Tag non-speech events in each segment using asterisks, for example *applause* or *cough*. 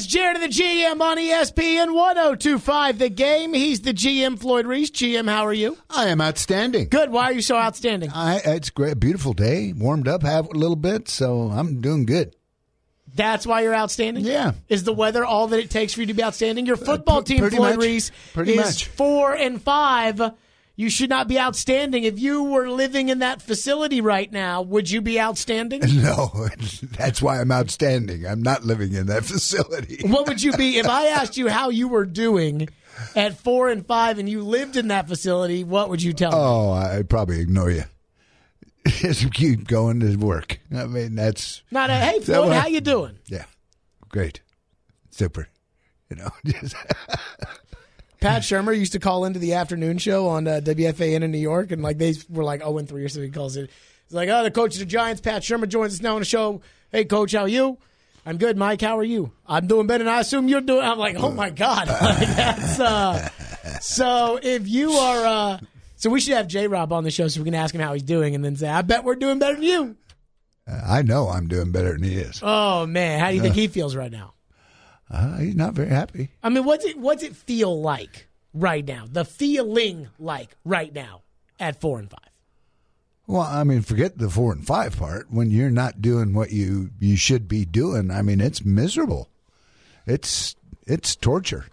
It's Jared of the GM on ESPN 1025 The Game. He's the GM, Floyd Reese. GM, how are you? I am outstanding. Good. Why are you so outstanding? I, it's great, beautiful day. Warmed up, have a little bit, so I'm doing good. That's why you're outstanding? Yeah. Is the weather all that it takes for you to be outstanding? Your uh, football p- team, Floyd much. Reese, is much. four and five. You should not be outstanding. If you were living in that facility right now, would you be outstanding? *laughs* No, *laughs* that's why I'm outstanding. I'm not living in that *laughs* facility. what would you be if I asked you how you were doing at four and five and you lived in that facility? What would you tell me? Oh, I'd probably ignore you. Just keep going to work. I mean, that's Not a hey Floyd, how you doing? yeah, great, super. You know, just, Pat Shurmur used to call into the afternoon show on uh, WFAN in New York, and like they were like zero and three or something. He calls it. He's like, "Oh, the coach of the Giants, Pat Shurmur, joins us now on the show. Hey, coach, how are you? I'm good, Mike. How are you? I'm doing better, and I assume you're doing. I'm like, oh my god, *laughs* like, that's uh. So if you are, uh, so we should have J Rob on the show so we can ask him how he's doing, and then say, I bet we're doing better than you. I know I'm doing better than he is. Oh man, how do you think he feels right now? Uh, he's not very happy. I mean, what's it what's it feel like right now? The feeling like right now at four and five. Well, I mean, forget the four and five part. When you're not doing what you you should be doing, I mean, it's miserable. It's it's torture.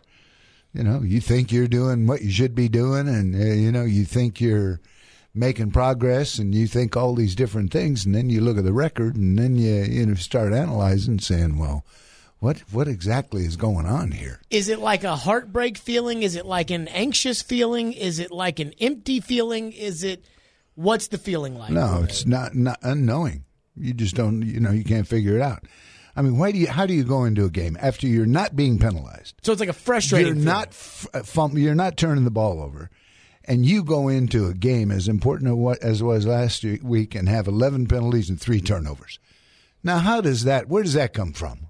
You know, you think you're doing what you should be doing, and uh, you know, you think you're making progress, and you think all these different things, and then you look at the record, and then you you know start analyzing, saying, well. What what exactly is going on here? Is it like a heartbreak feeling? Is it like an anxious feeling? Is it like an empty feeling? Is it what's the feeling like? No, it's not not unknowing. You just don't. You know, you can't figure it out. I mean, why do you? How do you go into a game after you're not being penalized? So it's like a frustrating. You're feeling. not f- uh, You're not turning the ball over, and you go into a game as important as what as was last week and have 11 penalties and three turnovers. Now, how does that? Where does that come from?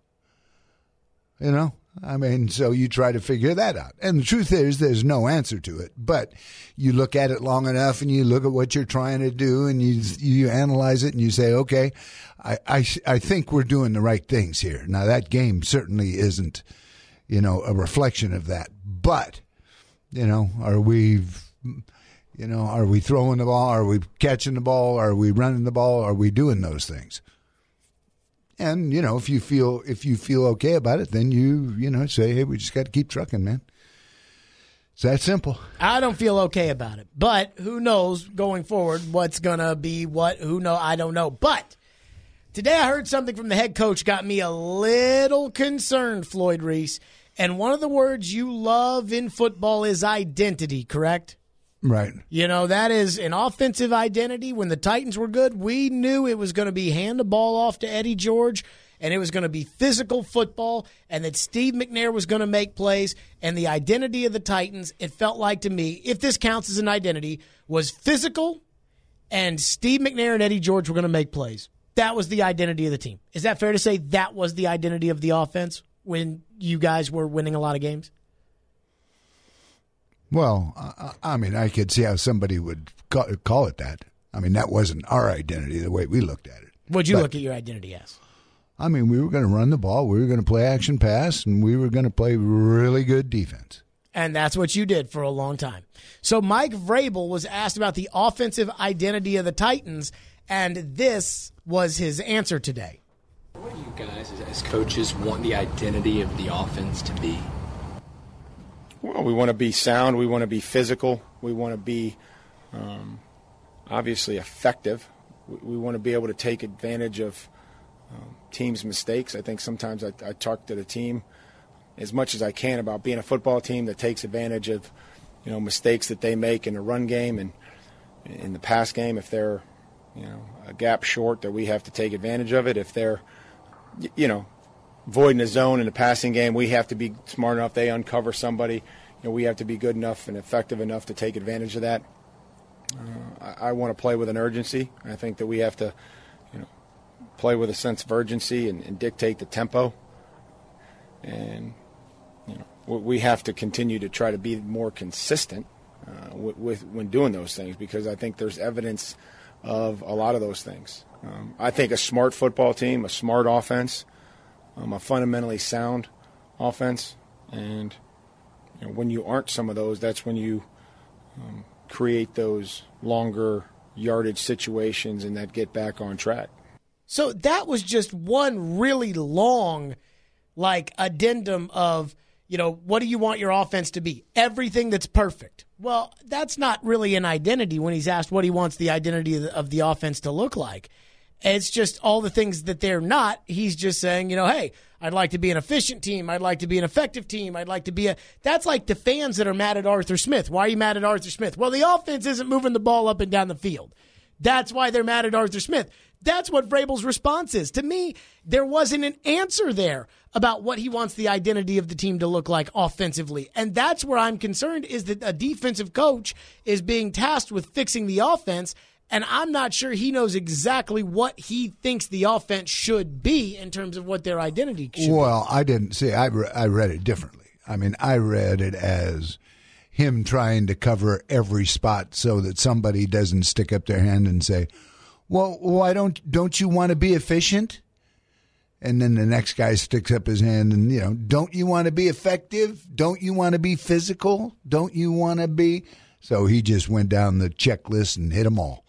You know, I mean, so you try to figure that out. And the truth is, there's no answer to it. But you look at it long enough, and you look at what you're trying to do, and you you analyze it, and you say, okay, I I, I think we're doing the right things here. Now that game certainly isn't, you know, a reflection of that. But you know, are we? You know, are we throwing the ball? Are we catching the ball? Are we running the ball? Are we doing those things? And you know, if you feel if you feel okay about it, then you you know say, hey, we just got to keep trucking, man. It's that simple. I don't feel okay about it, but who knows going forward what's gonna be what? Who know? I don't know. But today I heard something from the head coach got me a little concerned, Floyd Reese. And one of the words you love in football is identity, correct? Right. You know, that is an offensive identity. When the Titans were good, we knew it was going to be hand the ball off to Eddie George and it was going to be physical football and that Steve McNair was going to make plays. And the identity of the Titans, it felt like to me, if this counts as an identity, was physical and Steve McNair and Eddie George were going to make plays. That was the identity of the team. Is that fair to say that was the identity of the offense when you guys were winning a lot of games? Well, I, I mean, I could see how somebody would call, call it that. I mean, that wasn't our identity the way we looked at it. What'd you But- look at your identity as? I mean, we were going to run the ball, we were going to play action pass, and we were going to play really good defense. And that's what you did for a long time. So Mike Vrabel was asked about the offensive identity of the Titans, and this was his answer today. What do you guys, as- as coaches, want the identity of the offense to be? Well, we want to be sound. We want to be physical. We want to be um, obviously effective. We, we want to be able to take advantage of um, teams' mistakes. I think sometimes I, I talk to the team as much as I can about being a football team that takes advantage of you know mistakes that they make in the run game and in the pass game. If they're you know a gap short, that we have to take advantage of it. If they're you know voiding a zone in the passing game, we have to be smart enough. They uncover somebody, you know, we have to be good enough and effective enough to take advantage of that. Uh, I, I want to play with an urgency. I think that we have to, you know, play with a sense of urgency and, and dictate the tempo. And you know, we- have to continue to try to be more consistent uh, with, with when doing those things because I think there's evidence of a lot of those things. Um, I think a smart football team, a smart offense, um, a fundamentally sound offense, and you know, when you aren't some of those, that's when you um, create those longer yardage situations and that get back on track. So that was just one really long, like addendum of you know what do you want your offense to be? Everything that's perfect. Well, that's not really an identity when he's asked what he wants the identity of the, of the offense to look like. It's just all the things that they're not. He's just saying, you know, hey, I'd like to be an efficient team. I'd like to be an effective team. I'd like to be a. That's like the fans that are mad at Arthur Smith. Why are you mad at Arthur Smith? Well, the offense isn't moving the ball up and down the field. That's why they're mad at Arthur Smith. That's what Vrabel's response is. To me, there wasn't an answer there about what he wants the identity of the team to look like offensively. And that's where I'm concerned is that a defensive coach is being tasked with fixing the offense and I'm not sure he knows exactly what he thinks the offense should be in terms of what their identity should well, be. I didn't see. I, re- I read it differently. I mean, I read it as him trying to cover every spot so that somebody doesn't stick up their hand and say, "Well, why don't don't you want to be efficient?" And then the next guy sticks up his hand and you know, "Don't you want to be effective? Don't you want to be physical? Don't you want to be?" So he just went down the checklist and hit them all.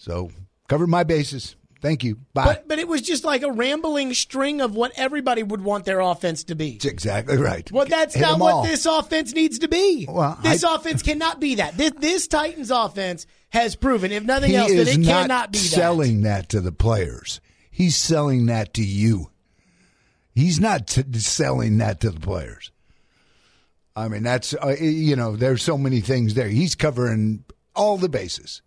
So covered my bases. Thank you. Bye. But, but it was just like a rambling string of what everybody would want their offense to be. That's exactly right. Well, that's Hit not what all. this offense needs to be. Well, this I- offense cannot be that. This, this Titans offense has proven, if nothing else, that it not cannot be that. Selling that. to the players. He's selling that to you. He's not t- selling that to the players. I mean, that's uh, you know, there's so many things there. He's covering all the bases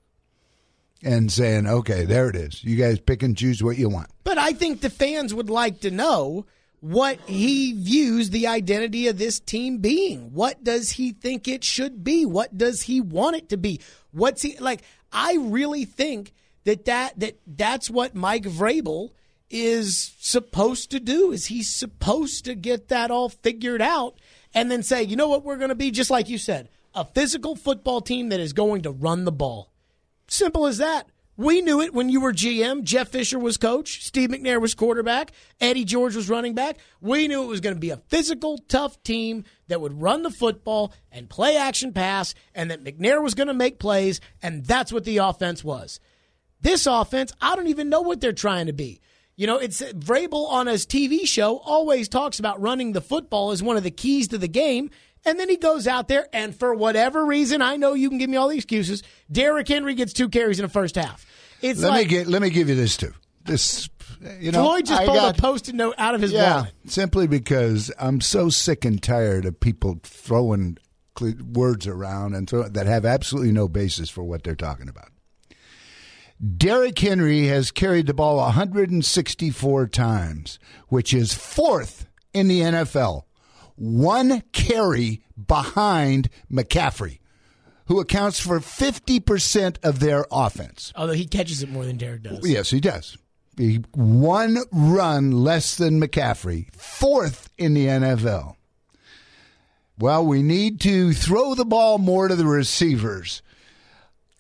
and saying, "Okay, there it is. You guys pick and choose what you want." But I think the fans would like to know what he views the identity of this team being. What does he think it should be? What does he want it to be? What's he like? I really think that that, that that's what Mike Vrabel is supposed to do. Is he's supposed to get that all figured out and then say, you know what, we're going to be just like you said, a physical football team that is going to run the ball. Simple as that. We knew it when you were GM. Jeff Fisher was coach. Steve McNair was quarterback. Eddie George was running back. We knew it was going to be a physical, tough team that would run the football and play action pass, and that McNair was going to make plays, and that's what the offense was. This offense, I don't even know what they're trying to be. You know, it's Vrabel on his TV show always talks about running the football as one of the keys to the game. And then he goes out there, and for whatever reason, I know you can give me all the excuses. Derrick Henry gets two carries in the first half. It's Let like me get let me give you this too. This you know, Floyd just I pulled got- a post-it note out of his Yeah, wallet. simply because I'm so sick and tired of people throwing words around and throw, that have absolutely no basis for what they're talking about. Derrick Henry has carried the ball 164 times, which is fourth in the NFL. One carry behind McCaffrey, who accounts for 50% of their offense. Although he catches it more than Derrick does. Yes, he does. He one run less than McCaffrey, fourth in the NFL. Well, we need to throw the ball more to the receivers.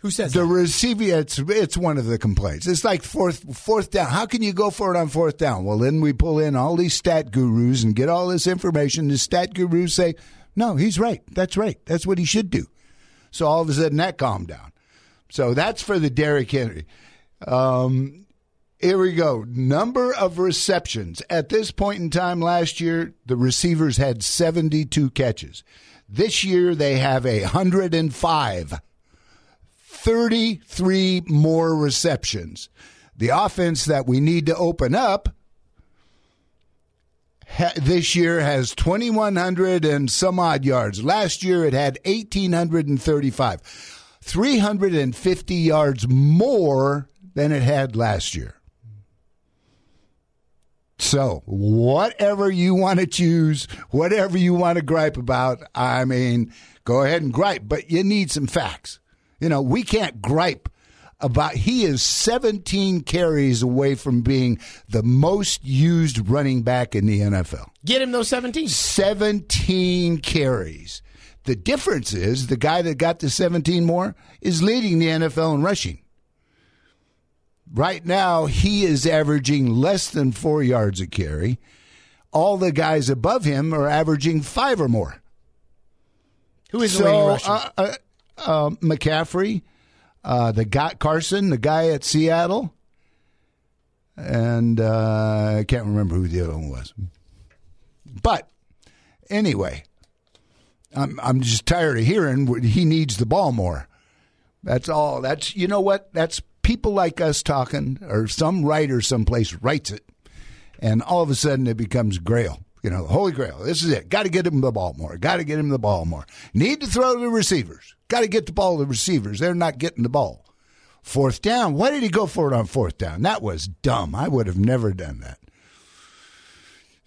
Who says The that? receiver, it's it's one of the complaints. It's like fourth fourth down. How can you go for it on fourth down? Well, then we pull in all these stat gurus and get all this information. The stat gurus say, "No, he's right. That's right. That's what he should do." So all of a sudden, that calmed down. So that's for the Derrick Henry. Um, here we go. Number of receptions. At this point in time last year, the receivers had 72 catches. This year, they have a 105. 33 more receptions. The offense that we need to open up ha- this year has 2,100 and some odd yards. Last year, it had 1,835. 350 yards more than it had last year. So, whatever you want to choose, whatever you want to gripe about, I mean, go ahead and gripe, but you need some facts. You know, we can't gripe about he is 17 carries away from being the most used running back in the NFL. Get him those 17. 17 carries. The difference is the guy that got the 17 more is leading the NFL in rushing. Right now, he is averaging less than four yards a carry. all the guys above him are averaging five or more. Who is so, leading rusher? uh, uh, uh, McCaffrey, uh, the guy Carson, the guy at Seattle, and uh, I can't remember who the other one was. But anyway, I'm I'm just tired of hearing he needs the ball more. That's all. That's you know what? That's people like us talking, or some writer someplace writes it, and all of a sudden it becomes Grail. You know, the Holy Grail. This is it. Got to get him the ball more. Got to get him the ball more. Need to throw to the receivers. Got to get the ball to the receivers. They're not getting the ball. Fourth down. Why did he go for it on fourth down? That was dumb. I would have never done that.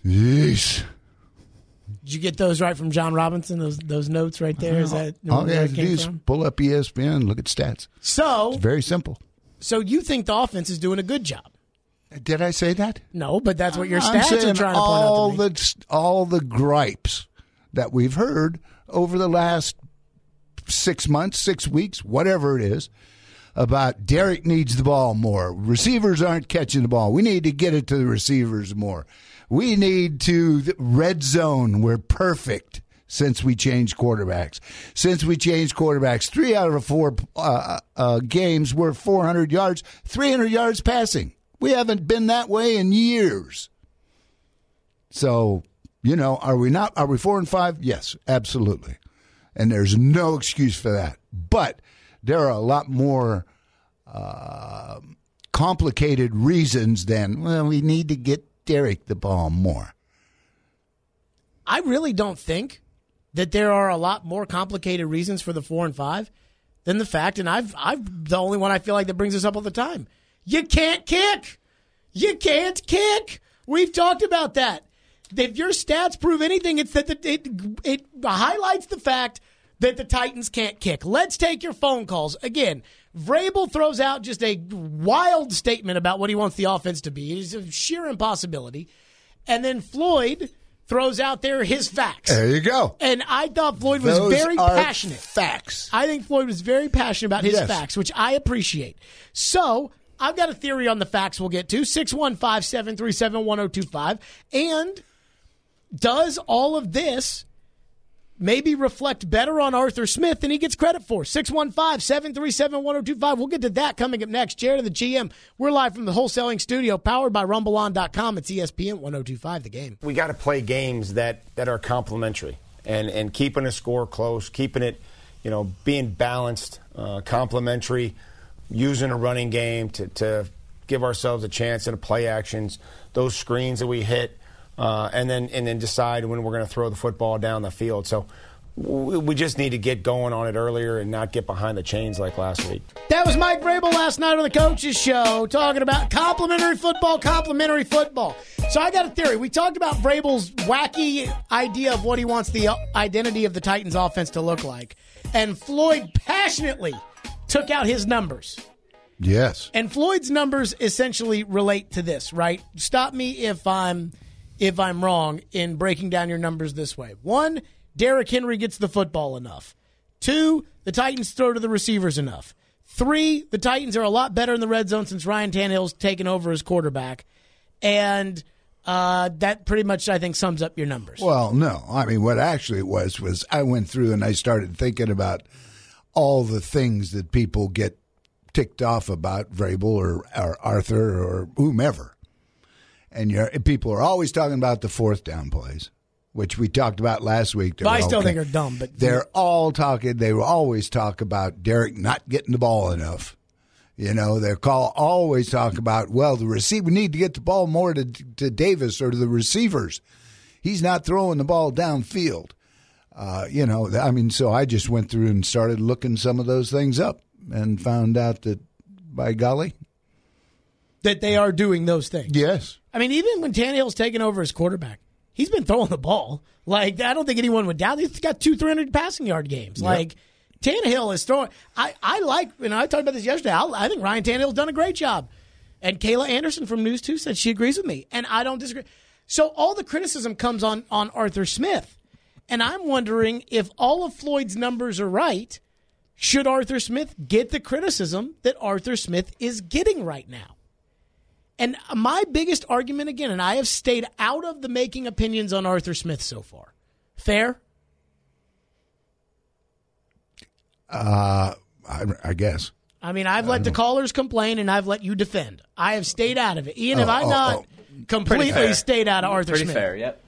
Yeesh. Did you get those right from Jon Robinson? Those those notes right there. Is oh. that All you have to do is from? pull up ESPN, look at stats. So, it's Very simple. so you think the offense is doing a good job? Did I say that? No, but that's what your I'm stats are trying to point all out to the all the gripes that we've heard over the last six months, six weeks, whatever it is, about Derrick needs the ball more. Receivers aren't catching the ball. We need to get it to the receivers more. We need to the red zone. We're perfect since we changed quarterbacks. Since we changed quarterbacks, three out of four uh, uh, games were 400 yards, 300 yards passing. We haven't been that way in years. So, you know, are we not? Are we four and five? Yes, absolutely. And there's no excuse for that. But there are a lot more uh, complicated reasons than, well, we need to get Derrick the ball more. I really don't think that there are a lot more complicated reasons for the four and five than the fact, and I've I've the only one I feel like that brings us up all the time. You can't kick. You can't kick. We've talked about that. If your stats prove anything, it's that the, it it highlights the fact that the Titans can't kick. Let's take your phone calls again. Vrabel throws out just a wild statement about what he wants the offense to be. It's a sheer impossibility. And then Floyd throws out there his facts. There you go. And I thought Floyd was Those very passionate. Facts. I think Floyd was very passionate about his Yes. facts, which I appreciate. So I've got a theory on the facts we'll get to 615 737 1025. And does all of this maybe reflect better on Arthur Smith than he gets credit for? 615 737 1025. We'll get to that coming up next. Jared the GM. We're live from the wholesaling studio powered by rumbleon.com. It's ESPN 1025, the game. we got to play games that, that are complementary and, and keeping a score close, keeping it, you know, being balanced, uh, complementary, using a running game to, to give ourselves a chance in the play actions, those screens that we hit, uh, and then and then decide when we're going to throw the football down the field. So we, we just need to get going on it earlier and not get behind the chains like last week. That was Mike Vrabel last night on the Coaches Show talking about complementary football, complementary football. So I got a theory. We talked about Vrabel's wacky idea of what he wants the identity of the Titans offense to look like. And Floyd passionately took out his numbers. Yes. And Floyd's numbers essentially relate to this, right? Stop me if I'm if I'm wrong in breaking down your numbers this way. One, Derrick Henry gets the football enough. Two, the Titans throw to the receivers enough. Three, the Titans are a lot better in the red zone since Ryan Tannehill's taken over as quarterback. And uh, that pretty much, I think, sums up your numbers. Well, no. I mean, what actually it was was I went through and I started thinking about all the things that people get ticked off about Vrabel or, or Arthur or whomever. And you're, people are always talking about the fourth down plays, which we talked about last week. But I still okay. think are dumb, but They're all talking. They will always talk about Derrick not getting the ball enough. You know, they're call always talk about well, the receiver we need to get the ball more to to Davis or to the receivers. He's not throwing the ball downfield. Uh, you know, I mean, so I just went through and started looking some of those things up and found out that, by golly, that they are doing those things. yes, I mean, even when Tannehill's taken over as quarterback, he's been throwing the ball. Like, I don't think anyone would doubt it. He's got two, 300 passing yard games. Like, Tannehill is throwing. I, I like, and I talked about this yesterday. I, I think Ryan Tannehill's done a great job. And Kayla Anderson from News 2 said she agrees with me. And I don't disagree. So all the criticism comes on, on Arthur Smith. And I'm wondering if all of Floyd's numbers are right, should Arthur Smith get the criticism that Arthur Smith is getting right now? And my biggest argument again, and I have stayed out of the making opinions on Arthur Smith so far. Fair? Uh, I, I guess. I mean, I've let the callers complain and I've let you defend. I have stayed out of it. Ian, have Oh, I oh, not oh. completely stayed out of Arthur Pretty Smith? fair, yep.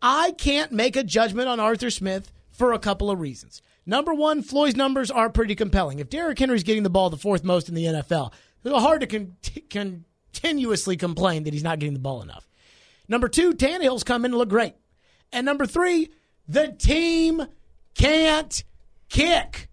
I can't make a judgment on Arthur Smith for a couple of reasons. Number one, Floyd's numbers are pretty compelling. If Derrick Henry's getting the ball the fourth most in the NFL, it's hard to con- continuously complain that he's not getting the ball enough. Number two, Tannehill's come in and look great. And number three, the team can't kick.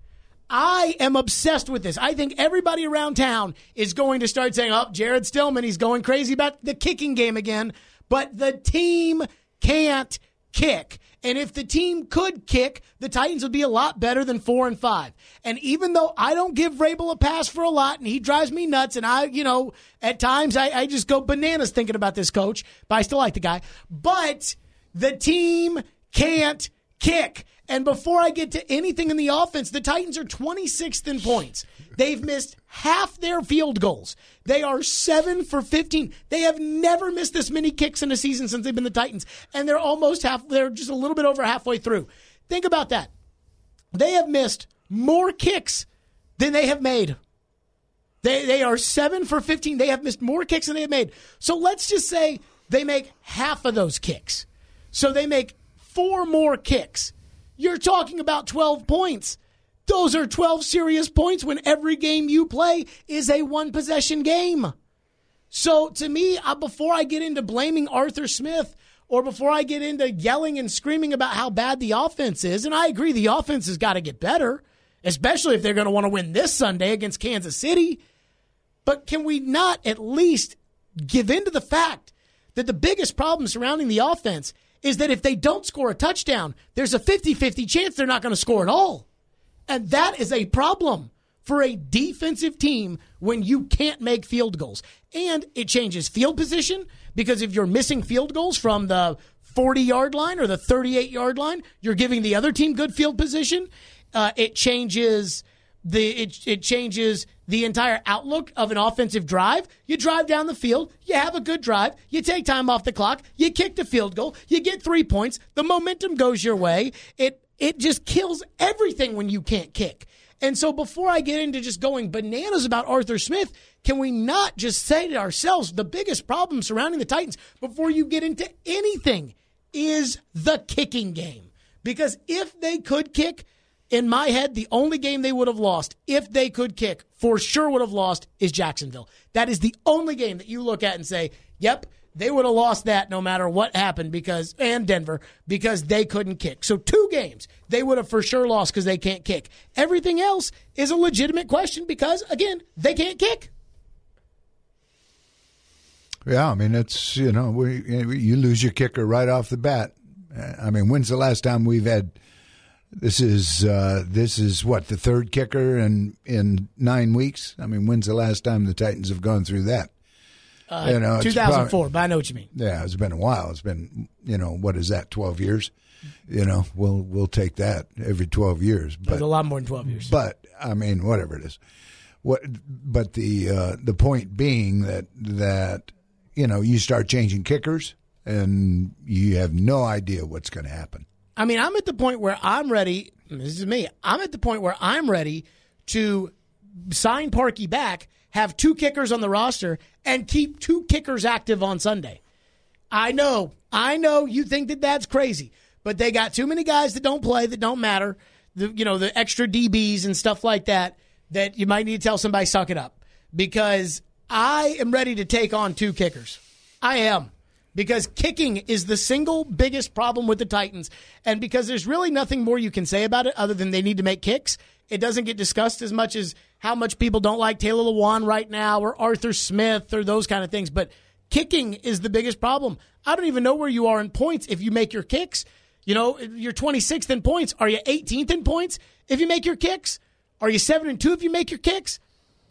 I am obsessed with this. I think everybody around town is going to start saying, oh, Jared Stillman, he's going crazy about the kicking game again. But the team can't kick. And if the team could kick, the Titans would be a lot better than four and five. And even though I don't give Vrabel a pass for a lot and he drives me nuts, and I, you know, at times I, I just go bananas thinking about this coach, but I still like the guy. But the team can't kick. And before I get to anything in the offense, the Titans are 26th in points. They've missed half their field goals. They are 7 for 15. They have never missed this many kicks in a season since they've been the Titans. And they're almost half, they're just a little bit over halfway through. Think about that. They have missed more kicks than they have made. They, they are 7 for 15. They have missed more kicks than they have made. So let's just say they make half of those kicks. So they make four more kicks. You're talking about 12 points. Those are 12 serious points when every game you play is a one possession game. So to me, uh, before I get into blaming Arthur Smith or before I get into yelling and screaming about how bad the offense is, and I agree the offense has got to get better, especially if they're going to want to win this Sunday against Kansas City. But can we not at least give in to the fact that the biggest problem surrounding the offense is that if they don't score a touchdown, there's a 50 50 chance they're not going to score at all. And that is a problem for a defensive team when you can't make field goals. And it changes field position because if you're missing field goals from the 40 yard line or the 38 yard line, you're giving the other team good field position. Uh, it changes the it, it changes the entire outlook of an offensive drive. You drive down the field, you have a good drive, you take time off the clock, you kick the field goal, you get three points, the momentum goes your way. It it just kills everything when you can't kick. And so before I get into just going bananas about Arthur Smith, can we not just say to ourselves the biggest problem surrounding the Titans before you get into anything is the kicking game? Because if they could kick, in my head, the only game they would have lost, if they could kick, for sure would have lost, is Jacksonville. That is the only game that you look at and say, yep, they would have lost that no matter what happened because, and Denver, because they couldn't kick. So two games they would have for sure lost because they can't kick. Everything else is a legitimate question because, again, they can't kick. Yeah, I mean it's you know we, you lose your kicker right off the bat. I mean, when's the last time we've had? This is uh, this is what the third kicker in in nine weeks. I mean, when's the last time the Titans have gone through that? Uh, you know, 2004, probably- but I know what you mean. Yeah, it's been a while. It's been you know what is that? Twelve years. You know, we'll we'll take that every twelve years. It was But a lot more than 12 years. but I mean, whatever it is. What? But the uh, the point being that that you know you start changing kickers and you have no idea what's going to happen. I mean, I'm at the point where I'm ready. This is me. I'm at the point where I'm ready to sign Parkey back, have two kickers on the roster, and keep two kickers active on Sunday. I know, I know you think that that's crazy, but they got too many guys that don't play, that don't matter. The you know the extra DBs and stuff like that. That you might need to tell somebody suck it up because I am ready to take on two kickers. I am because kicking is the single biggest problem with the Titans. And because there's really nothing more you can say about it other than they need to make kicks, it doesn't get discussed as much as how much people don't like Taylor Lewan right now or Arthur Smith or those kind of things. But kicking is the biggest problem. I don't even know where you are in points if you make your kicks. You know, you're 26th in points. Are you 18th in points if you make your kicks? Are you 7 and 2 if you make your kicks?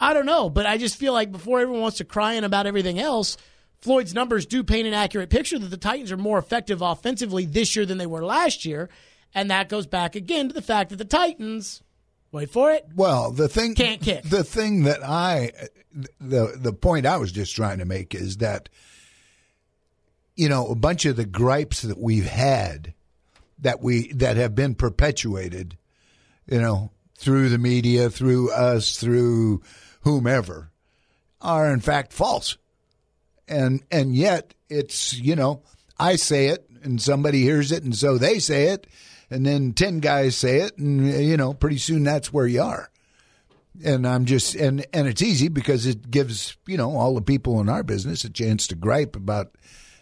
I don't know, but I just feel like before everyone wants to cry in about everything else, Floyd's numbers do paint an accurate picture that the Titans are more effective offensively this year than they were last year. And that goes back again to the fact that the Titans Wait for it. Well, the thing Can't kick. The thing that I the the point I was just trying to make is that you know a bunch of the gripes that we've had that we that have been perpetuated, you know, through the media, through us, through whomever, are in fact false. And and yet it's, you know, I say it and somebody hears it and so they say it and then 10 guys say it and you know, pretty soon that's where you are. And I'm just and and it's easy because it gives, you know, all the people in our business a chance to gripe about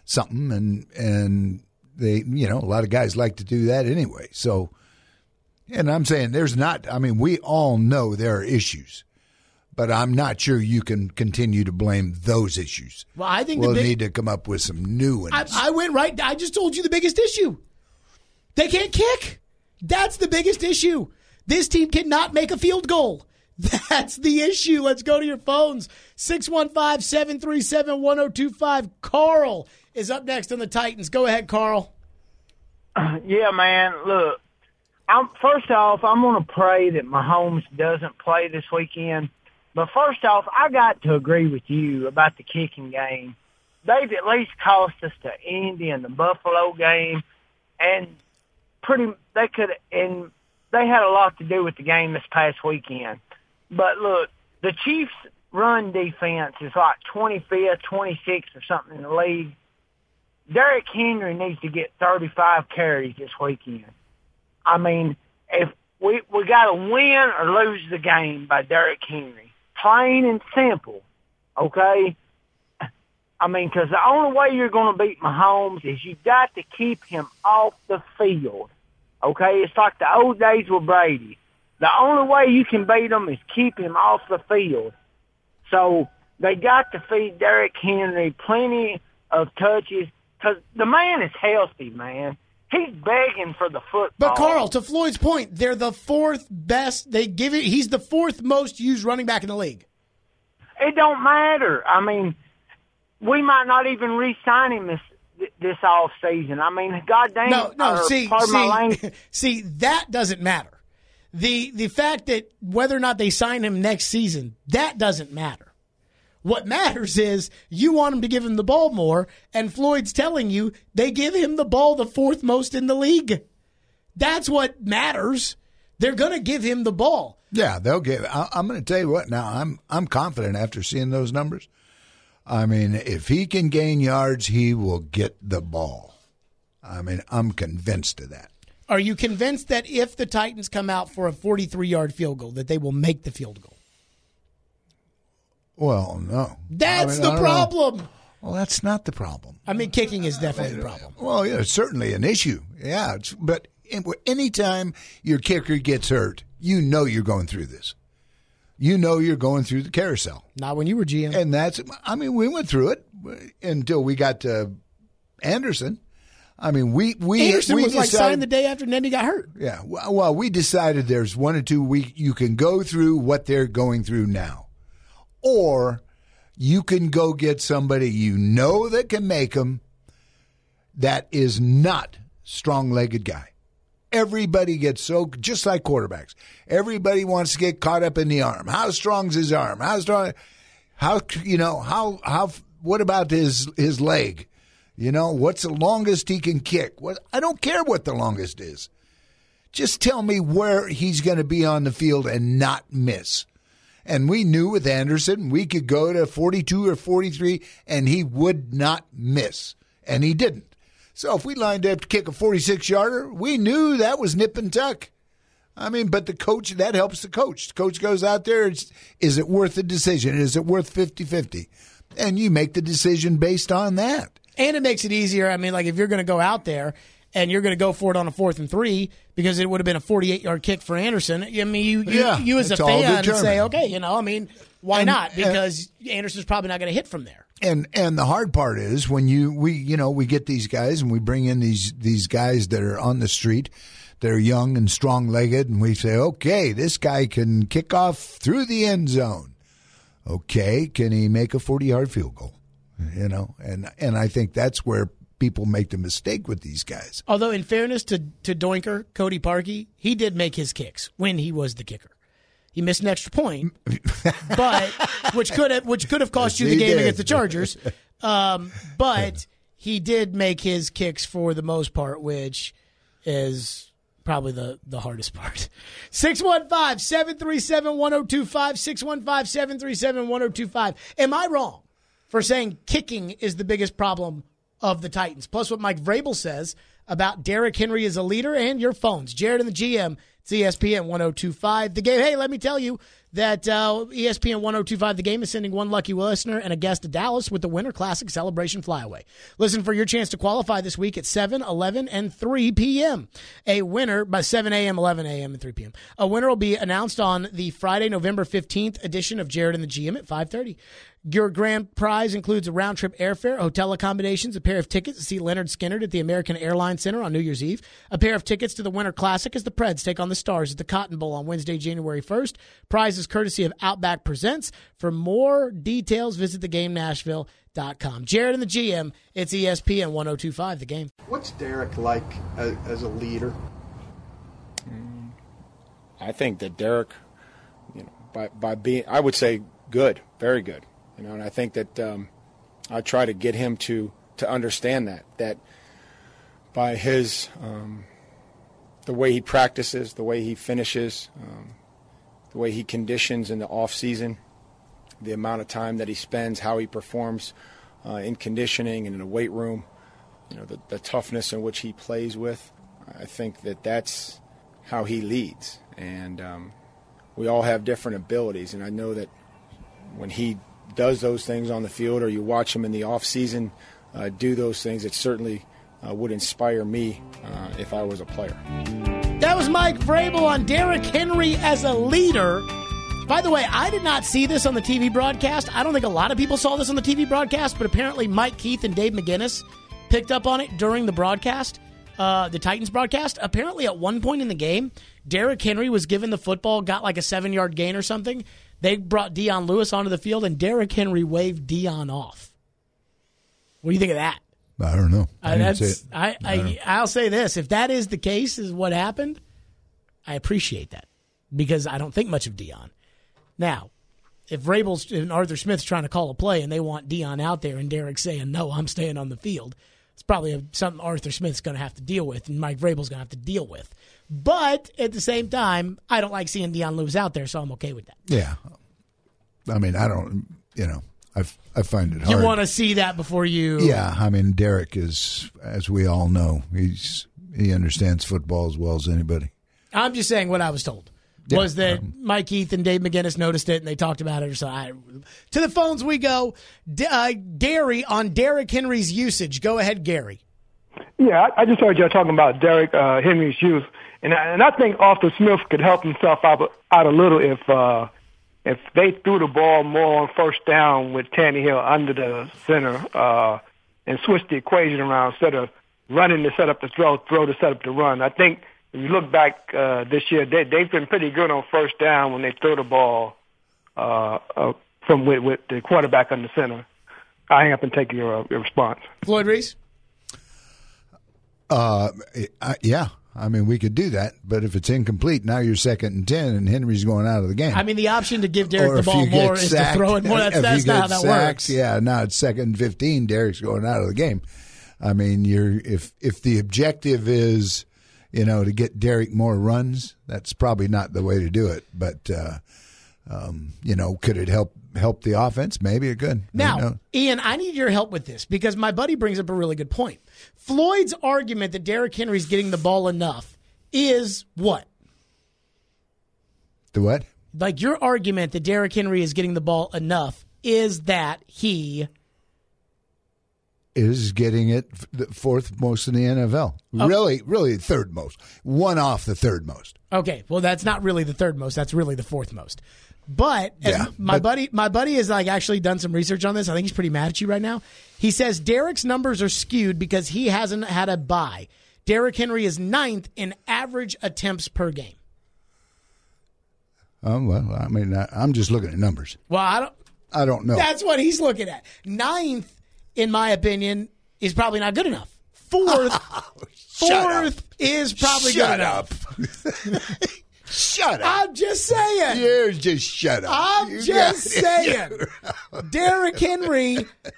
something and and they, you know, a lot of guys like to do that anyway. So and I'm saying there's not I mean, we all know there are issues but I'm not sure you can continue to blame those issues. Well, I think we'll big, need to come up with some new ones. I, I went right. I just told you the biggest issue. They can't kick. That's the biggest issue. This team cannot make a field goal. *laughs* That's the issue. Let's go to your phones. 615 737 1025. Carl is up next on the Titans. Go ahead, Carl. *clears throat* Yeah, man. Look, I'm first off, I'm going to pray that Mahomes doesn't play this weekend. But first off, I got to agree with you about the kicking game. They've at least cost us the Indy and the Buffalo game, and pretty they could and they had a lot to do with the game this past weekend. But look, the Chiefs' run defense is like 25th, 26th, or something in the league. Derrick Henry needs to get 35 carries this weekend. I mean, if we we got to win or lose the game by Derrick Henry, plain and simple. Okay. I mean, because the only way you're going to beat Mahomes is you got to keep him off the field. Okay, it's like the old days with Brady. The only way you can beat him is keep him off the field. So they got to feed Derrick Henry plenty of touches because the man is healthy, man. He's begging for the football. But Carl, to Floyd's point, they're the fourth best. They give it. He's the fourth most used running back in the league. It don't matter. I mean, we might not even re-sign him this this off season. I mean, goddamn. No, no. or, See, see, *laughs* see, that doesn't matter. The the fact that whether or not they sign him next season, that doesn't matter. What matters is you want him to give him the ball more, and Floyd's telling you they give him the ball the fourth most in the league. That's what matters. They're going to give him the ball. yeah, they'll give. I, I'm going to tell you what. Now, I'm I'm confident after seeing those numbers. I mean, if he can gain yards, he will get the ball. I mean, I'm convinced of that. Are you convinced that if the Titans come out for a 43 yard field goal, that they will make the field goal? Well, no. That's I mean, the don't know. problem. Well, that's not the problem. I mean, kicking is definitely the uh, problem. Well, yeah, it's certainly an issue. Yeah, but anytime your kicker gets hurt, you know you're going through this. You know you're going through the carousel. Not when you were GM. And that's, I mean, we went through it until we got to Anderson. I mean, we we Anderson we was like signed the day after Nedney got hurt. Yeah, well, well, we decided there's one or two week you can go through what they're going through now, or you can go get somebody you know that can make them. That is not strong legged guy. Everybody gets so just like quarterbacks. Everybody wants to get caught up in the arm. How strong's his arm? How strong? How you know how how? What about his his leg? You know what's the longest he can kick? What I don't care what the longest is. Just tell me where he's going to be on the field and not miss. And we knew with Anderson we could go to 42 or 43 and he would not miss. And he didn't. So if we lined up to kick a 46 yarder, we knew that was nip and tuck. I mean, but the coach, that helps the coach. The coach goes out there, it's, is it worth the decision? Is it worth 50 50? And you make the decision based on that. And it makes it easier. I mean, like if you're going to go out there and you're going to go for it on a fourth and three because it would have been a 48 yard kick for Anderson. I mean, you you, Yeah, you as a fan say, okay, you know, I mean, why And- not? and- Because Anderson's probably not going to hit from there. And and the hard part is when you we you know we get these guys and we bring in these these guys that are on the street, they're young and strong legged, and we say, okay, this guy can kick off through the end zone. Okay, can he make a forty yard field goal? You know, and and I think that's where people make the mistake with these guys. Although, in fairness to to Doinker, Cody Parkey, he did make his kicks when he was the kicker. He missed an extra point, *laughs* but which could have which could have cost you the game did. against the Chargers. *laughs* Um, but he did make his kicks for the most part, which is probably the, the hardest part. *laughs* 615 737 1025. 615 737 1025. Am I wrong for saying kicking is the biggest problem of the Titans? Plus, what Mike Vrabel says about Derrick Henry as a leader and your phones. Jared and the GM, it's ESPN 1025. The game, hey, let me tell you that uh, ESPN 1025 The Game is sending one lucky listener and a guest to Dallas with the Winter Classic Celebration Flyaway. Listen for your chance to qualify this week at 7, 11, and 3 p.m. A winner by 7 a.m., 11 a.m., and 3 p.m. A winner will be announced on the Friday, November 15th edition of Jared and the GM at 5.30. Your grand prize includes a round trip airfare, hotel accommodations, a pair of tickets to see Lynyrd Skynyrd at the American Airlines Center on New Year's Eve, a pair of tickets to the Winter Classic as the Preds take on the Stars at the Cotton Bowl on Wednesday, January 1st. Prizes courtesy of Outback Presents. For more details, visit thegamenashville.com. Jared and the GM, it's ESPN 1025, the game. What's Derrick like as, as a leader? Mm, I think that Derrick, you know, by by being, I would say good, very good. You know, and I think that um, I try to get him to to understand that that by his um, the way he practices, the way he finishes, um, the way he conditions in the off season, the amount of time that he spends, how he performs uh, in conditioning and in the weight room, you know, the, the toughness in which he plays with. I think that that's how he leads, and um, we all have different abilities. And I know that when he does those things on the field, or you watch him in the off season uh, do those things, it certainly uh, would inspire me uh, if I was a player. That was Mike Vrabel on Derrick Henry as a leader. By the way, I did not see this on the TV broadcast. I don't think a lot of people saw this on the TV broadcast, but apparently Mike Keith and Dave McGinnis picked up on it during the broadcast, uh, the Titans broadcast. Apparently, at one point in the game, Derrick Henry was given the football, got like a seven yard gain or something. They brought Dion Lewis onto the field, and Derrick Henry waved Dion off. What do you think of that? I don't know. Uh, I see that's it. I, I I'll say this: if that is the case, is what happened, I appreciate that because I don't think much of Dion. Now, if Vrabel's and Arthur Smith's trying to call a play and they want Dion out there and Derrick's saying no, I'm staying on the field, it's probably a, something Arthur Smith's going to have to deal with and Mike Vrabel's going to have to deal with. But at the same time, I don't like seeing Dion Lewis out there, so I'm okay with that. Yeah. I mean, I don't. You know, I I find it hard. You want to see that before you? Yeah, I mean, Derrick is, as we all know, he's he understands football as well as anybody. I'm just saying what I was told Yeah, was that um, Mike Keith and Dave McGinnis noticed it and they talked about it. Or so I, to the phones we go. D- uh, Gary on Derrick Henry's usage. Go ahead, Gary. Yeah, I, I just heard y'all talking about Derrick uh, Henry's youth, and I, and I think Arthur Smith could help himself out out a little if uh, if they threw the ball more on first down with Tannehill under the center uh, and switched the equation around instead of running to set up the throw, throw to set up the run. I think if you look back uh, this year, they, they've been pretty good on first down when they throw the ball uh, uh, from with, with the quarterback under center. I hang up and take your, uh, your response. Floyd Reese. Uh, I, yeah, I mean, we could do that, but if it's incomplete, now you're second and ten, and Henry's going out of the game. I mean, the option to give Derrick or the ball more is to throw it more. That's, that's not how that sacked, works. Yeah, now it's second and fifteen. Derrick's going out of the game. I mean, you're if if the objective is, you know, to get Derrick more runs, that's probably not the way to do it. But uh, um, you know, could it help help the offense? Maybe it could. Now, Ian, I need your help with this because my buddy brings up a really good point. Floyd's argument that Derrick Henry's getting the ball enough is what? the what? Like your argument that Derrick Henry is getting the ball enough is that he Is getting it the fourth most in the NFL. Oh. Really, really third most. One off the third most. Okay, well that's not really the third most, that's really the fourth most. But Yeah, my but- buddy my buddy has like actually done some research on this. I think he's pretty mad at you right now. He says Derrick's numbers are skewed because he hasn't had a buy. Derrick Henry is ninth in average attempts per game. Um, well, I mean, I, I'm just looking at numbers. Well, I don't I don't know. That's what he's looking at. Ninth, in my opinion, is probably not good enough. Fourth, *laughs* Shut fourth is probably Shut good up. enough. *laughs* Shut up. I'm just saying. You just shut up. I'm You just *laughs* saying. Derrick Henry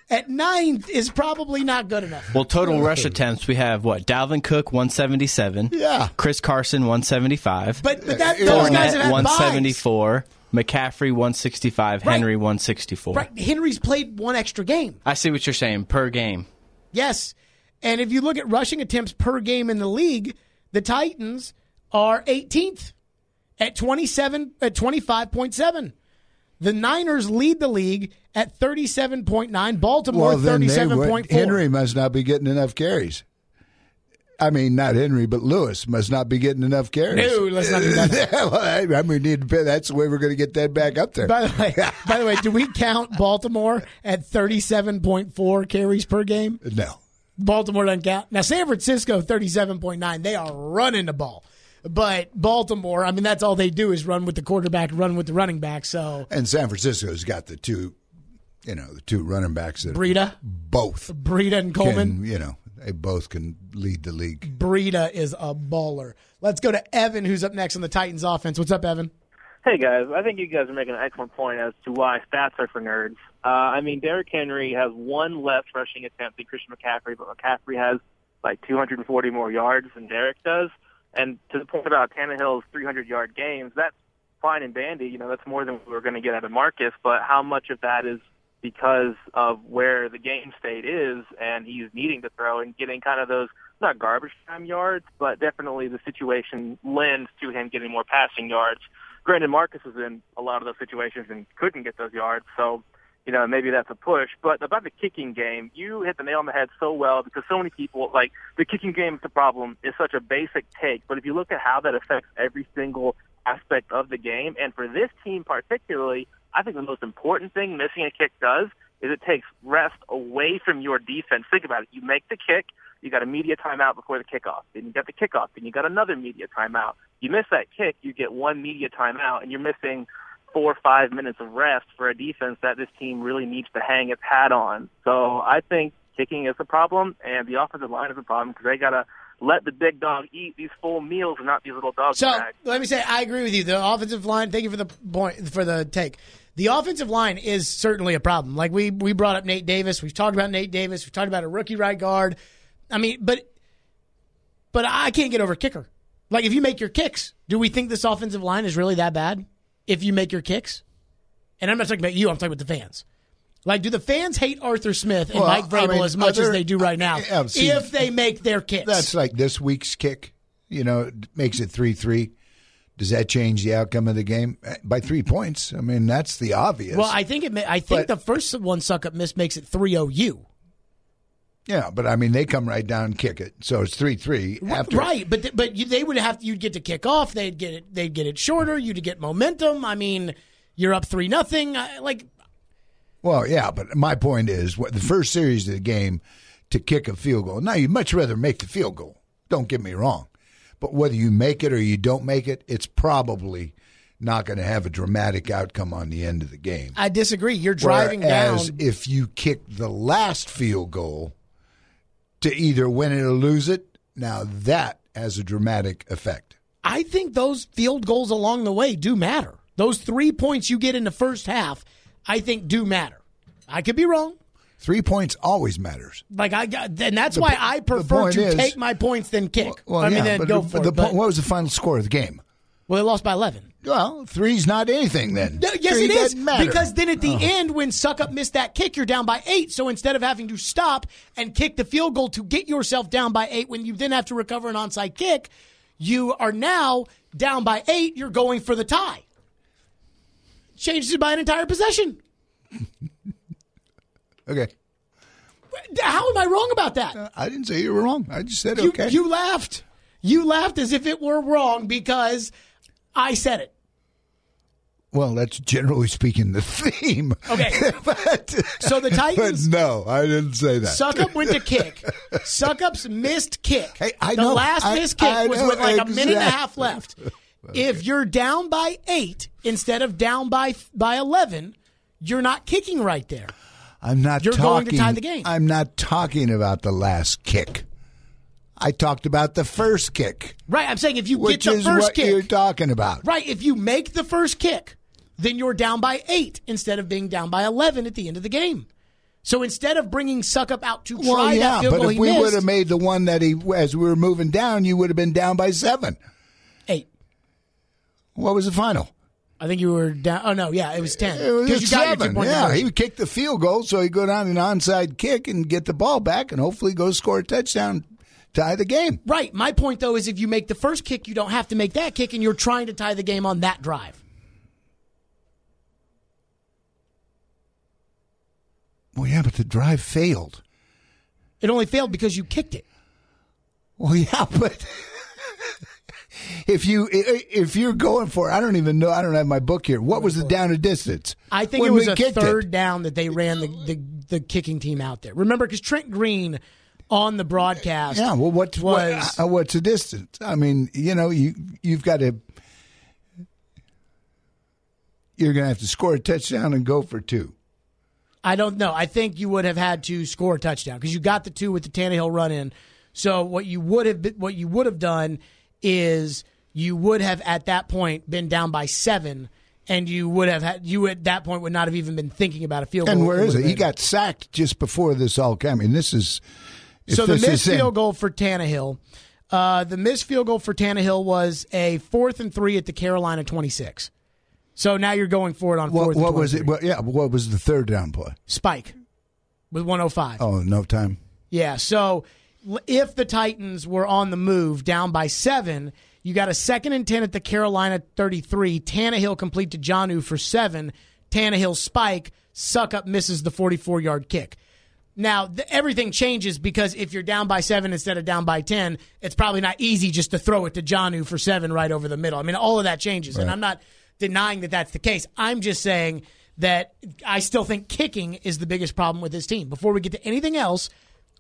at ninth is probably not good enough. Well, total rush attempts we have what? Dalvin Cook 177. Yeah. Chris Carson 175. But, but that, Yeah. those guys Fournette have had 174. McCaffrey 165. Right. Henry 164. Right. Henry's played one extra game. I see what you're saying per game. Yes. And if you look at rushing attempts per game in the league, the Titans are 18th at 27 at 25.7. The Niners lead the league at 37.9. Baltimore Well, 37.4. Henry must not be getting enough carries. I mean, not Henry, but Lewis must not be getting enough carries. No, let's not do that. *laughs* well, I, mean, need to, that's the way we're going to get that back up there. By the way, by the way, do we count Baltimore at 37.4 carries per game? no. Baltimore doesn't count. Now San Francisco 37.9. They are running the ball. But Baltimore, I mean that's all they do is run with the quarterback, run with the running back. So And San Francisco's got the two, you know, the two running backs that Breida, both Breida and Coleman. can, you know, they both can lead the league. Breida is a baller. Let's go to Evan, who's up next on the Titans offense. What's up, Evan? Hey guys, I think you guys are making an excellent point as to why stats are for nerds. Uh, I mean, Derrick Henry has one less rushing attempt than Christian McCaffrey, but McCaffrey has like 240 more yards than Derrick does. And to the point about Tannehill's 300 yard games, that's fine and dandy. You know, that's more than we were going to get out of Marcus. But how much of that is because of where the game state is, and he's needing to throw and getting kind of those not garbage time yards, but definitely the situation lends to him getting more passing yards. Granted, Marcus was in a lot of those situations and couldn't get those yards, so you know maybe that's a push. But about the kicking game, you hit the nail on the head so well because so many people like the kicking game is the problem is such a basic take, but if you look at how that affects every single aspect of the game, and for this team particularly, I think the most important thing missing a kick does is it takes rest away from your defense. Think about it. You make the kick, you got a media timeout before the kickoff. Then you got the kickoff, then you got another media timeout. You miss that kick, you get one media timeout, and you're missing four or five minutes of rest for a defense that this team really needs to hang its hat on. So I think kicking is a problem, and the offensive line is a problem because they got to let the big dog eat these full meals and not these little dog So bags. let me say, I agree with you. The offensive line. Thank you for the point for the take. The offensive line is certainly a problem. Like we we brought up Nate Davis. We've talked about Nate Davis. We've talked about a rookie right guard. I mean, but but I can't get over kicker. Like if you make your kicks, do we think this offensive line is really that bad? If you make your kicks, and I'm not talking about you. I'm talking about the fans. Like, do the fans hate Arthur Smith and Well, Mike I Vrabel mean, as much as they do right now? Um, see, if they make their kicks, That's like this week's kick. You know, makes it three three. Does that change the outcome of the game by three points? I mean, that's the obvious. Well, I think it. ma- I think But- the first one Succop miss makes it 3-0-U. Yeah, but I mean, they come right down and kick it, so it's three three after. right, but th- but you, they would have you'd get to kick off. They'd get it. They'd get it shorter. You'd get momentum. I mean, you're up three nothing. Like Well, yeah, but my point is, what the first series of the game to kick a field goal. Now, you'd much rather make the field goal. Don't get me wrong, but whether you make it or you don't make it, it's probably not going to have a dramatic outcome on the end of the game. I disagree. You're driving Whereas down. if you kick the last field goal to either win it or lose it, now that has a dramatic effect. I think those field goals along the way do matter. Those three points you get in the first half, I think, do matter. I could be wrong. Three points always matters. Like I got, and that's The why I prefer to is- take my points than kick. Well, I mean, yeah, then go for the it. but- what was the final score of the game? Well, they lost by eleven. Well, three's not anything then. No, yes, Three it is matter. because then at the Oh. end, when Succop missed that kick, you're down by eight. So instead of having to stop and kick the field goal to get yourself down by eight, when you then have to recover an onside kick, you are now down by eight. You're going for the tie. Changes it by an entire possession. *laughs* Okay. How am I wrong about that? Uh, I didn't say you were wrong. I just said You, okay. you laughed. You laughed as if it were wrong because I said it. well, that's generally speaking the theme. Okay. *laughs* but, So the but Titans. no, I didn't say that. Succop went to kick. Succop's missed kick. Hey, I the know. last I- missed kick I was know with like a minute and a half left. *laughs* If you're down by eight instead of down by by eleven, you're not kicking right there. I'm not You're going to tie the game. I'm not talking about the last kick. I talked about the first kick, Right. I'm saying if you get the first kick, you're talking about. right, if you make the first kick, then you're down by eight instead of being down by 11 at the end of the game. So instead of bringing Succop out to try Well, that yeah, field but goal if he we would have made the one that he, as we were moving down, you would have been down by seven. eight. What was the final? I think you were down. Oh no, yeah, it was ten. It was you seven. Yeah, he would kick the field goal, so he'd go down an onside kick and get the ball back, and hopefully go score a touchdown, tie the game. Right. My point though is if you make the first kick, you don't have to make that kick, and you're trying to tie the game on that drive. Well, yeah, but the drive failed. It only failed because you kicked it. Well, yeah, *laughs* but if you if you're going for, I don't even know. I don't have my book here. What was the down and distance? I think When it was a kicked it? third down that they ran the, the, the kicking team out there. Remember, because Trent Green on the broadcast, Yeah. Well, what was what, uh, what's the distance? I mean, you know, you you've got to. You're going to have to score a touchdown and go for two. I don't know. I think you would have had to score a touchdown because you got the two with the Tannehill run in. So what you would have been, what you would have done is you would have at that point been down by seven, and you would have had you at that point would not have even been thinking about a field goal. And where is it? He got sacked just before this all came. I mean, this is. So the missed field goal for Tannehill, uh, the missed field goal for Tannehill was a fourth and three at the Carolina twenty six. So now you're going for it on What, fourth. what and was it? 23. What, yeah, what was the third down play? Spike with one hundred five. Oh, no time. Yeah. So if the Titans were on the move down by seven, you got a second and 10 at the Carolina 33. Tannehill complete to Jonnu for seven. Tannehill spike. Succop misses the 44 yard kick. Now, th- everything changes because if you're down by seven instead of down by 10, it's probably not easy just to throw it to Jonnu for seven right over the middle. I mean, all of that changes. And I'm not denying that that's the case. I'm just saying that I still think kicking is the biggest problem with this team. Before we get to anything else,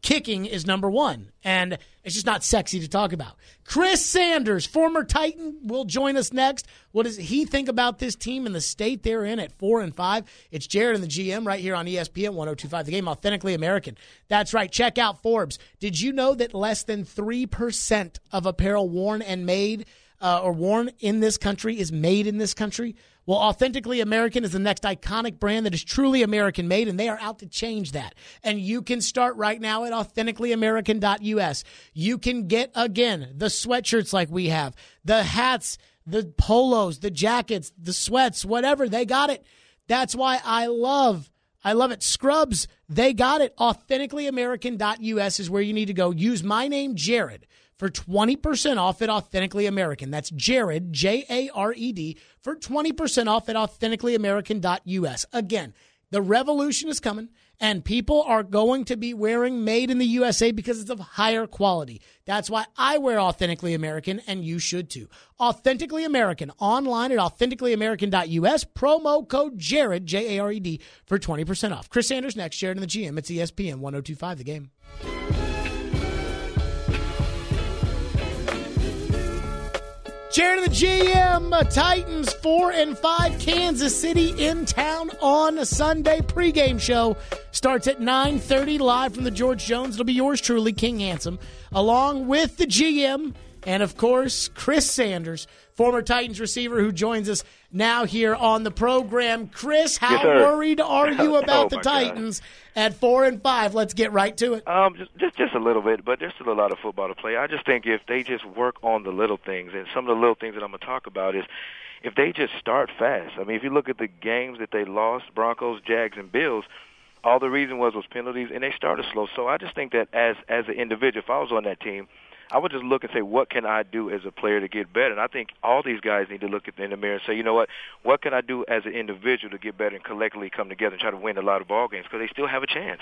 kicking is number one. And it's just not sexy to talk about. Chris Sanders, former Titan, will join us next. What does he think about this team and the state they're in at four and five? It's Jared and the GM right here on ESPN 1025, the game authentically American. That's right. Check out Forbes. Did you know that less than 3% of apparel worn and made uh, or worn in this country is made in this country? Well, Authentically American is the next iconic brand that is truly American made, and they are out to change that. And you can start right now at authenticallyamerican.us. You can get, again, the sweatshirts like we have, the hats, the polos, the jackets, the sweats, whatever. They got it. That's why I love I love it. Scrubs, they got it. AuthenticallyAmerican.us is where you need to go. Use my name, Jared, for 20% off at Authentically American. That's Jared, J A R E D, for 20% off at AuthenticallyAmerican.us. Again, the revolution is coming, and people are going to be wearing made in the USA because it's of higher quality. That's why I wear Authentically American, and you should too. Authentically American, online at authenticallyamerican.us, promo code Jared, J A R E D, for 20% off. Chris Sanders next, Jared in the GM. It's ESPN 1025, the game. Jared of the GM, uh, Titans four and five, Kansas City in town on a Sunday pregame show starts at nine thirty live from the George Jones. It'll be yours truly, King Handsome, along with the GM and of course Chris Sanders, former Titans receiver who joins us now here on the program. Chris, how Yes, worried are you *laughs* about Oh, the my God. Titans at four and five? Let's get right to it. Um, just, just just a little bit, but there's still a lot of football to play. I just think if they just work on the little things, and some of the little things that I'm gonna talk about is if they just start fast. I mean, if you look at the games that they lost, Broncos, Jags, and Bills, all the reason was was penalties, and they started slow. So I just think that as as an individual, if I was on that team, I would just look and say, what can I do as a player to get better? And I think all these guys need to look at in the mirror and say, you know what, what can I do as an individual to get better and collectively come together and try to win a lot of ball games because they still have a chance.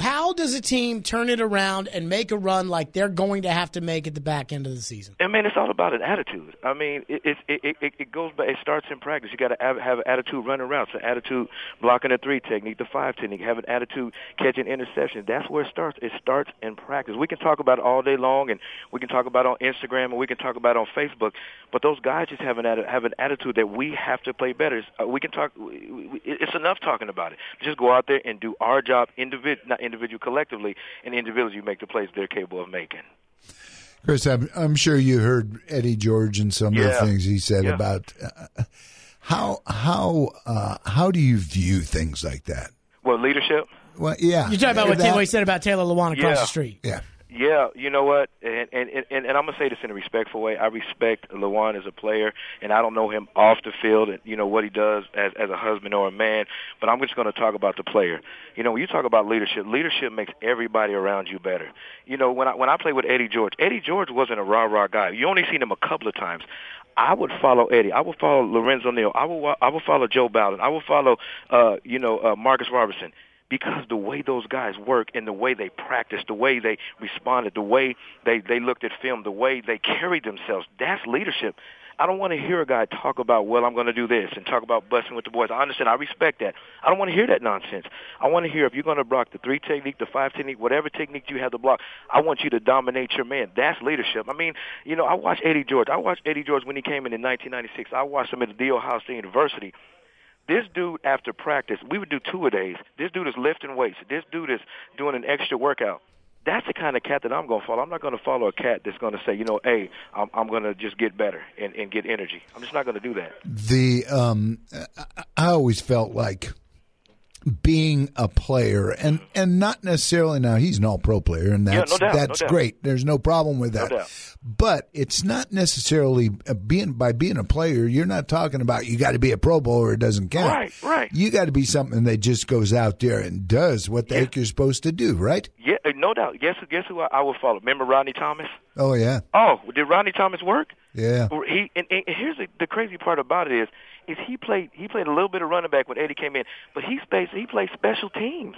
How does a team turn it around and make a run like they're going to have to make at the back end of the season? I mean, it's all about an attitude. I mean, it it it, it, goes back. It starts in practice. You got to have, have an attitude running routes, an attitude blocking the three technique, the five technique, have an attitude catching interceptions. That's where it starts. It starts in practice. We can talk about it all day long, and we can talk about it on Instagram, and we can talk about it on Facebook. But those guys just have an have an attitude that we have to play better. Uh, We can talk. It's enough talking about it. Just go out there and do our job, individual, not individual, collectively, and individually you make the plays they're capable of making. Chris, I'm, I'm sure you heard Eddie George and some of the things he said Yeah. about uh, how how uh, how do you view things like that? Well, leadership. Well, yeah, You're talking about what, That- what he said about Taylor Lewan across Yeah. the street. Yeah, Yeah, you know what, and and and, and I'm gonna say this in a respectful way. I respect Lewan as a player, and I don't know him off the field, and you know what he does as as a husband or a man. But I'm just gonna talk about the player. You know, when you talk about leadership, leadership makes everybody around you better. You know, when I when I played with Eddie George, Eddie George wasn't a rah rah guy. You only seen him a couple of times. I would follow Eddie. I would follow Lorenzo Neal. I would I would follow Joe Bowden. I would follow uh, you know uh, Marcus Robertson because the way those guys work and the way they practice, the way they responded, the way they they looked at film, the way they carried themselves, that's leadership. I don't want to hear a guy talk about, well, I'm going to do this and talk about busting with the boys. I understand. I respect that. I don't want to hear that nonsense. I want to hear if you're going to block the three technique, the five technique, whatever technique you have to block, I want you to dominate your man. That's leadership. I mean, you know, I watched Eddie George. I watched Eddie George when he came in in 1996. I watched him at the Ohio State University. This dude, after practice, we would do two a days. This dude is lifting weights. This dude is doing an extra workout. That's the kind of cat that I'm going to follow. I'm not going to follow a cat that's going to say, you know, hey, I'm, I'm going to just get better and, and get energy. I'm just not going to do that. the um, I- I always felt like being a player and and not necessarily now he's an all pro player and Yeah, that's no doubt, that's doubt. great there's no problem with that doubt. but it's not necessarily uh, being by being a player you're not talking about you got to be a pro bowler or it doesn't count Right, right. you got to be something that just goes out there and does what the heck you're supposed to do right Yeah, uh, no doubt. Guess guess who I, I would follow? Remember Rodney Thomas? oh yeah Oh, did Rodney Thomas work? yeah He and, and here's the, the crazy part about it is, is he played he played a little bit of running back when Eddie came in, but he he played special teams.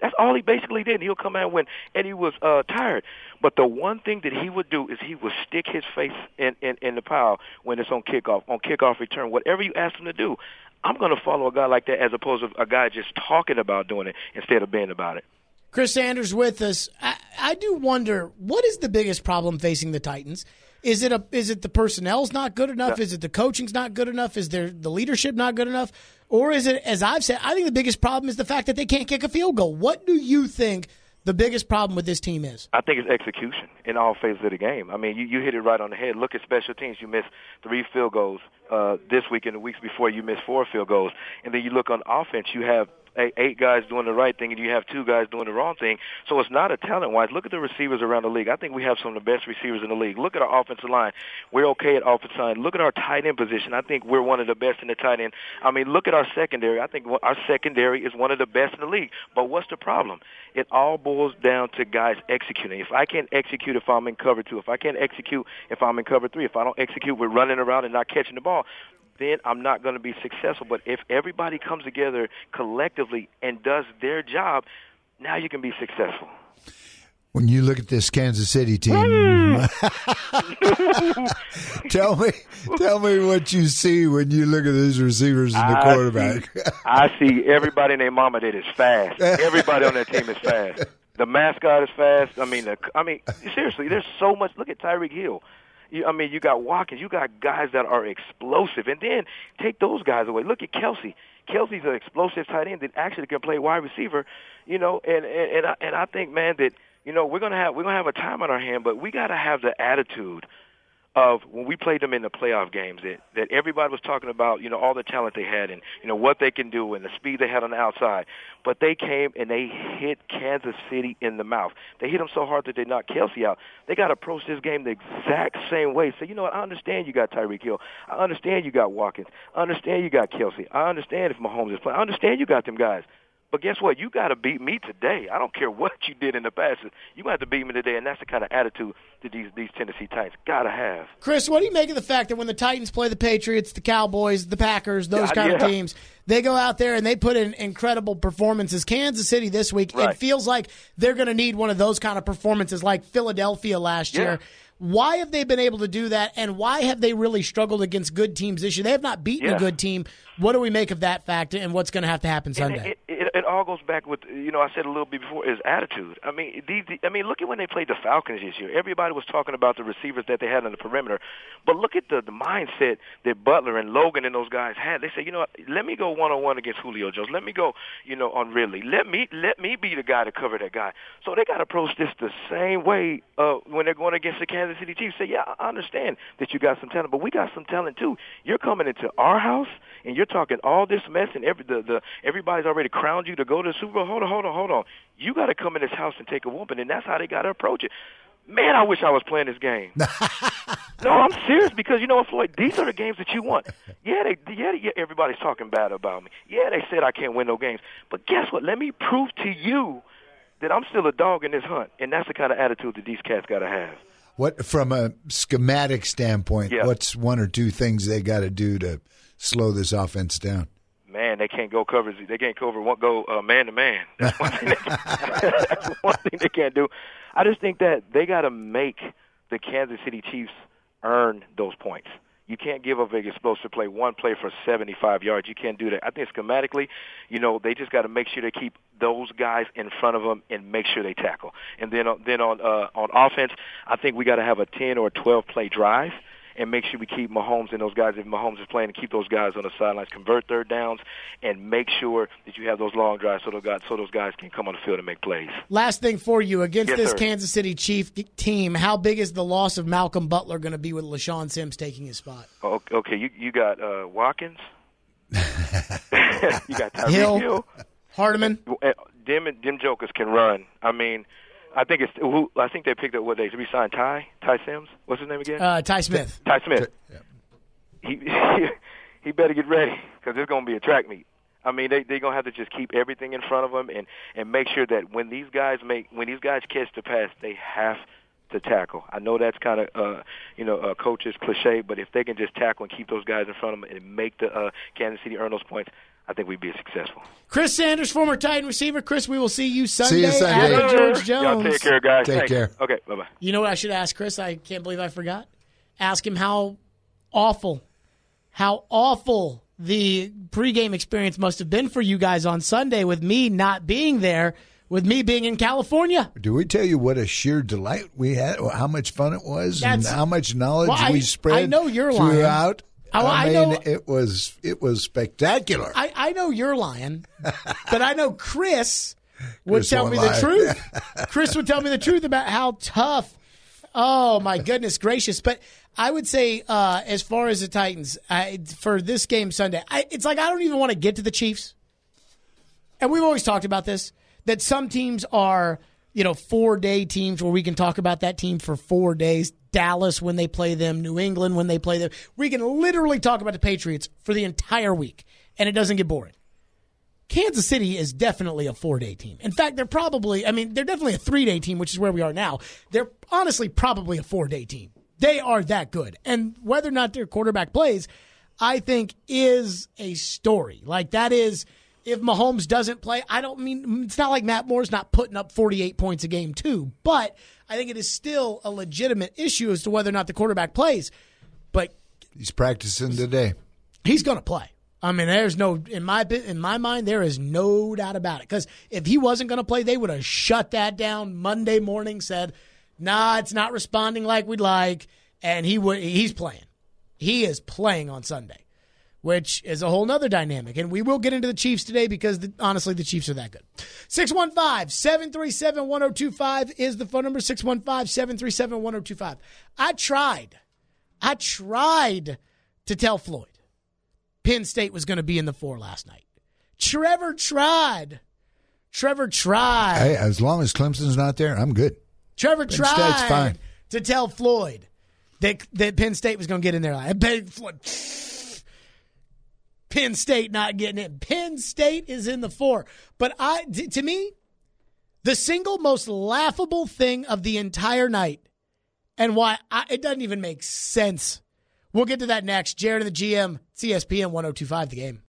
That's all he basically did. He'll come out when Eddie was uh, tired. But the one thing that he would do is he would stick his face in, in, in the pile when it's on kickoff, on kickoff return, whatever you ask him to do. I'm going to follow a guy like that as opposed to a guy just talking about doing it instead of being about it. Chris Sanders with us. I, I do wonder what is the biggest problem facing the Titans. Is it a is it the personnel's not good enough? Is it the coaching's not good enough? Is there the leadership not good enough? Or is it as I've said, I think the biggest problem is the fact that they can't kick a field goal. What do you think the biggest problem with this team is? I think it's execution in all phases of the game. I mean, you, you hit it right on the head. Look at special teams. You missed three field goals uh, this week and the weeks before you missed four field goals. And then you look on offense, you have eight, guys doing the right thing and you have two guys doing the wrong thing. So it's not a talent wise. Look at the receivers around the league. I think we have some of the best receivers in the league. Look at our offensive line. We're okay at offensive line. Look at our tight end position. I think we're one of the best in the tight end. I mean, look at our secondary. I think our secondary is one of the best in the league. But what's the problem? It all boils down to guys executing. If I can't execute if I'm in cover two, if I can't execute if I'm in cover three, if I don't execute with running around and not catching the ball, then I'm not going to be successful. But if everybody comes together collectively and does their job, now you can be successful. when you look at this Kansas City team, hmm. *laughs* tell me, tell me what you see when you look at these receivers and the I quarterback. See, I see everybody and their mama that is fast. Everybody on that team is fast. The mascot is fast. I mean, the, I mean, seriously, there's so much. Look at Tyreek Hill. You, I mean, you got Watkins. You got guys that are explosive, and then take those guys away. Look at Kelce. Kelce's an explosive tight end that actually can play wide receiver. You know, and and and I, and I think, man, that you know we're gonna have we're gonna have a time on our hand, but we got to have the attitude of when we played them in the playoff games that that everybody was talking about, you know, all the talent they had and you know what they can do and the speed they had on the outside. But they came and they hit Kansas City in the mouth. They hit them so hard that they knocked Kelce out. They got to approach this game the exact same way. So you know what? I understand you got Tyreek Hill. I understand you got Watkins. I understand you got Kelce. I understand if Mahomes is playing. I understand you got them guys. But guess what? You got to beat me today. I don't care what you did in the past. You got to beat me today, and that's the kind of attitude that these these Tennessee Titans got to have. Chris, what do you make of the fact that when the Titans play the Patriots, the Cowboys, the Packers, those Yeah, kind of teams, they go out there and they put in incredible performances. Kansas City this week, it feels like they're going to need one of those kind of performances like Philadelphia last Yeah. year. Why have they been able to do that, and why have they really struggled against good teams this year? They have not beaten a good team. What do we make of that fact, and what's going to have to happen Sunday? It, it, it all goes back with you know I said a little bit before is attitude. I mean, these, I mean, look at when they played the Falcons this year. Everybody was talking about the receivers that they had on the perimeter, but look at the the mindset that Butler and Logan and those guys had. They said, you know, what, let me go one on one against Julio Jones. Let me go, you know, on Ridley. Let me let me be the guy to cover that guy. So they got to approach this the same way uh, when they're going against the Kansas City Chiefs. Say, yeah, I understand that you got some talent, but we got some talent too. You're coming into our house and you're talking all this mess and every the, the everybody's already crowned you to go to the Super Bowl. Hold on, hold on, hold on. You got to come in this house and take a whooping, and that's how they got to approach it. Man, I wish I was playing this game. *laughs* no, I'm serious because you know what, Floyd? These are the games that you want. Yeah, they, yeah, yeah, everybody's talking bad about me. Yeah, they said I can't win no games, but guess what? Let me prove to you that I'm still a dog in this hunt, and that's the kind of attitude that these cats got to have. What from a schematic standpoint? Yeah. What's one or two things they got to do to slow this offense down? Man, they can't go cover. They can't cover one go uh, man to man. *laughs* That's one thing. They, that's one thing they can't do. I just think that they got to make the Kansas City Chiefs earn those points. You can't give up a big explosive play, one play for 75 yards. You can't do that. I think schematically, you know, they just got to make sure they keep those guys in front of them and make sure they tackle. And then, then on uh, on offense, I think we got to have a 10 or 12 play drive and make sure we keep Mahomes and those guys, if Mahomes is playing, and keep those guys on the sidelines, convert third downs, and make sure that you have those long drives so those guys, so those guys can come on the field and make plays. Last thing for you against Yes, this sir. Kansas City Chief team, how big is the loss of Malcolm Butler going to be with LeShaun Sims taking his spot? Okay, you you got uh, Watkins, *laughs* *laughs* you got Tyreek Hill. Hill. Hardman. Them and them jokers can run. I mean, I think it's who I think they picked up what they we signed Ty Ty Sims. What's his name again? Uh, Ty Smith. Ty Smith. Yeah. He *laughs* he better get ready because it's going to be a track meet. I mean, they they're gonna have to just keep everything in front of them and and make sure that when these guys make when these guys catch the pass, they have to tackle. I know that's kind of uh, you know uh, coach's cliche, but if they can just tackle and keep those guys in front of them and make the uh, Kansas City earn those points, I think we'd be successful. Chris Sanders, former Titan receiver. Chris, we will see you Sunday, See you Sunday. at the George Y'all Jones. take care, guys. Take Thanks. care. Okay, bye bye. You know what I should ask Chris? I can't believe I forgot. Ask him how awful, how awful the pregame experience must have been for you guys on Sunday with me not being there, with me being in California. Do we tell you what a sheer delight we had? or How much fun it was, That's- and how much knowledge Well, I- we spread? I know you're lying. Throughout. I- I mean, know- it was it was spectacular. I, I know you're lying, but I know Chris would Chris tell me the truth. *laughs* Chris would tell me the truth about how tough. Oh my goodness gracious! But I would say, uh, as far as the Titans I, for this game Sunday, I, it's like I don't even want to get to the Chiefs. And we've always talked about this that some teams are, you know, four day teams where we can talk about that team for four days. Dallas when they play them, New England when they play them. We can literally talk about the Patriots for the entire week, and it doesn't get boring. Kansas City is definitely a four day team. In fact, they're probably, I mean, they're definitely a three day team, which is where we are now. They're honestly probably a four day team. They are that good. And whether or not their quarterback plays, I think is a story. Like that is, if Mahomes doesn't play, I don't mean, it's not like Matt Moore's not putting up 48 points a game too, but I think it is still a legitimate issue as to whether or not the quarterback plays. But He's practicing today. he's going to play. I mean, there's no in my in my mind there is no doubt about it. Because if he wasn't going to play, they would have shut that down Monday morning. Said, "Nah, it's not responding like we'd like," and he would. He's playing. He is playing on Sunday, which is a whole nother dynamic. And we will get into the Chiefs today because the, honestly, the Chiefs are that good. 615 737 1025 is the phone number 615 737 1025. I tried. I tried to tell Floyd Penn State was going to be in the four last night. Trevor tried. Trevor tried. Hey, as long as Clemson's not there, I'm good. Trevor Penn tried to tell Floyd that that Penn State was going to get in there. I bet Floyd. Penn State not getting in. Penn State is in the four. But I, to me, the single most laughable thing of the entire night, and why I, it doesn't even make sense. We'll get to that next. Jared and the GM, ESPN 1025, the game.